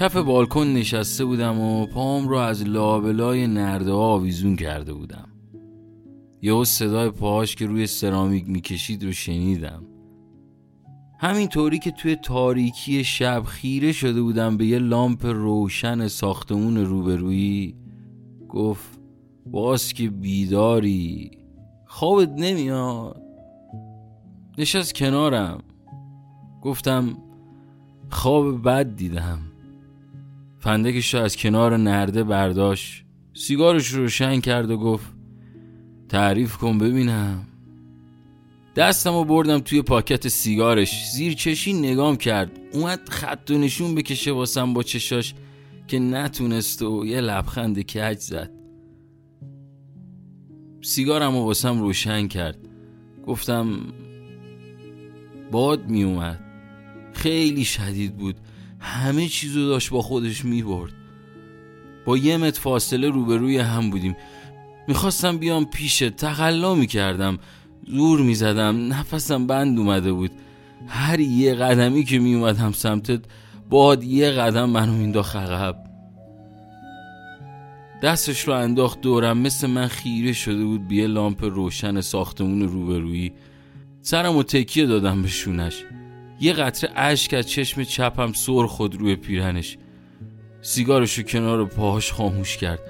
کف بالکن نشسته بودم و پام رو از لابلای نرده آویزون کرده بودم. یهو صدای پاهاش که روی سرامیک می‌کشید رو شنیدم. همینطوری که توی تاریکی شب خیره شده بودم به یه لامپ روشن ساختمون روبرویی گفت باز که بیداری خوابت نمیاد. نشست کنارم. گفتم خواب بد دیدم. فندکش از کنار نرده برداشت. سیگارش رو روشن کرد و گفت تعریف کن ببینم. دستم رو بردم توی پاکت سیگارش. زیر چشی نگام کرد. اومد خط و نشون بکشه واسم با چشاش که نتونست و یه لبخند کج زد. سیگارم رو واسم روشن کرد. گفتم باد می اومد خیلی شدید بود. همه چیزو داشت با خودش می برد با یه متر فاصله روبروی هم بودیم. می‌خواستم بیام پیشه تقلا می‌کردم. زور می‌زدم نفسم بند اومده بود. هر یه قدمی که میومدم سمتت باد یه قدم منو مینداخت عقب. دستش رو انداخت دورم مثل من خیره شده بود بیه لامپ روشن ساختمون روبرویی. سرم و تکیه دادم به شونش. یه قطره اشک از چشم چپم سر خود روی پیرنش سیگارش رو کنار پاهاش خاموش کرد.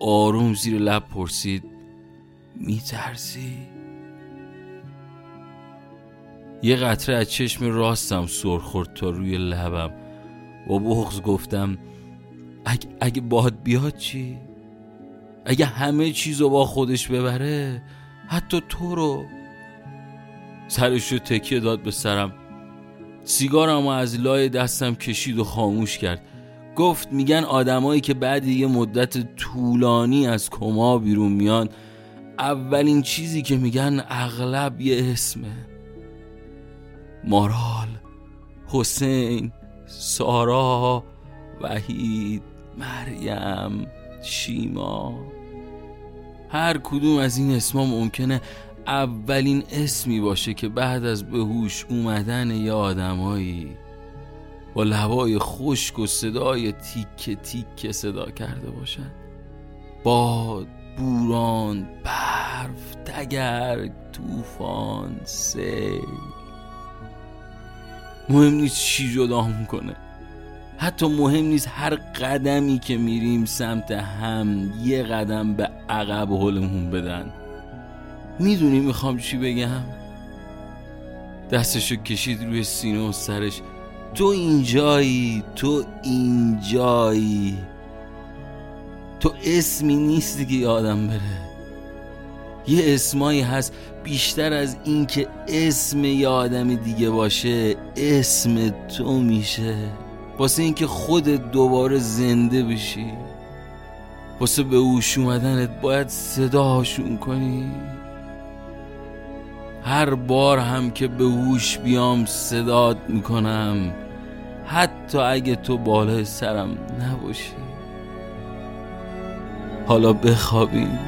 آروم زیر لب پرسید میترسی؟ یه قطره از چشم راستم سر خورد تا روی لبم. با بغز گفتم اگه, اگه باد بیاد چی؟ اگه همه چیزو با خودش ببره حتی تو رو. سرش رو تکیه داد به سرم. سیگارم از لای دستم کشید و خاموش کرد. گفت میگن آدمایی که بعد یه مدت طولانی از کما بیرون میان اولین چیزی که میگن اغلب یه اسمه. مارال حسین سارا وحید مریم شیما. هر کدوم از این اسما ممکنه اولین اسمی باشه که بعد از به هوش اومدن یه آدمایی با لبای خشک و صدای تیک تیک صدا کرده باشن. باد بوران برف تگرگ طوفان سیل. مهم نیست چی جدا کنه حتی مهم نیست هر قدمی که میریم سمت هم یه قدم به عقب حلمون بدن. می‌دونی می‌خوام چی بگم؟ دستشو کشید روی سینه و سرش. تو اینجایی تو اینجایی. تو اسمی نیستی که یادم بره. یه اسمایی هست بیشتر از این که اسم یه دیگه باشه اسم تو میشه. واسه اینکه خودت دوباره زنده بشی. واسه به اوش اومدنت باید صداشون کنی. هر بار هم که به هوش بیام صدات می‌کنم حتی اگه تو بالای سرم نباشی. حالا بخوابیم.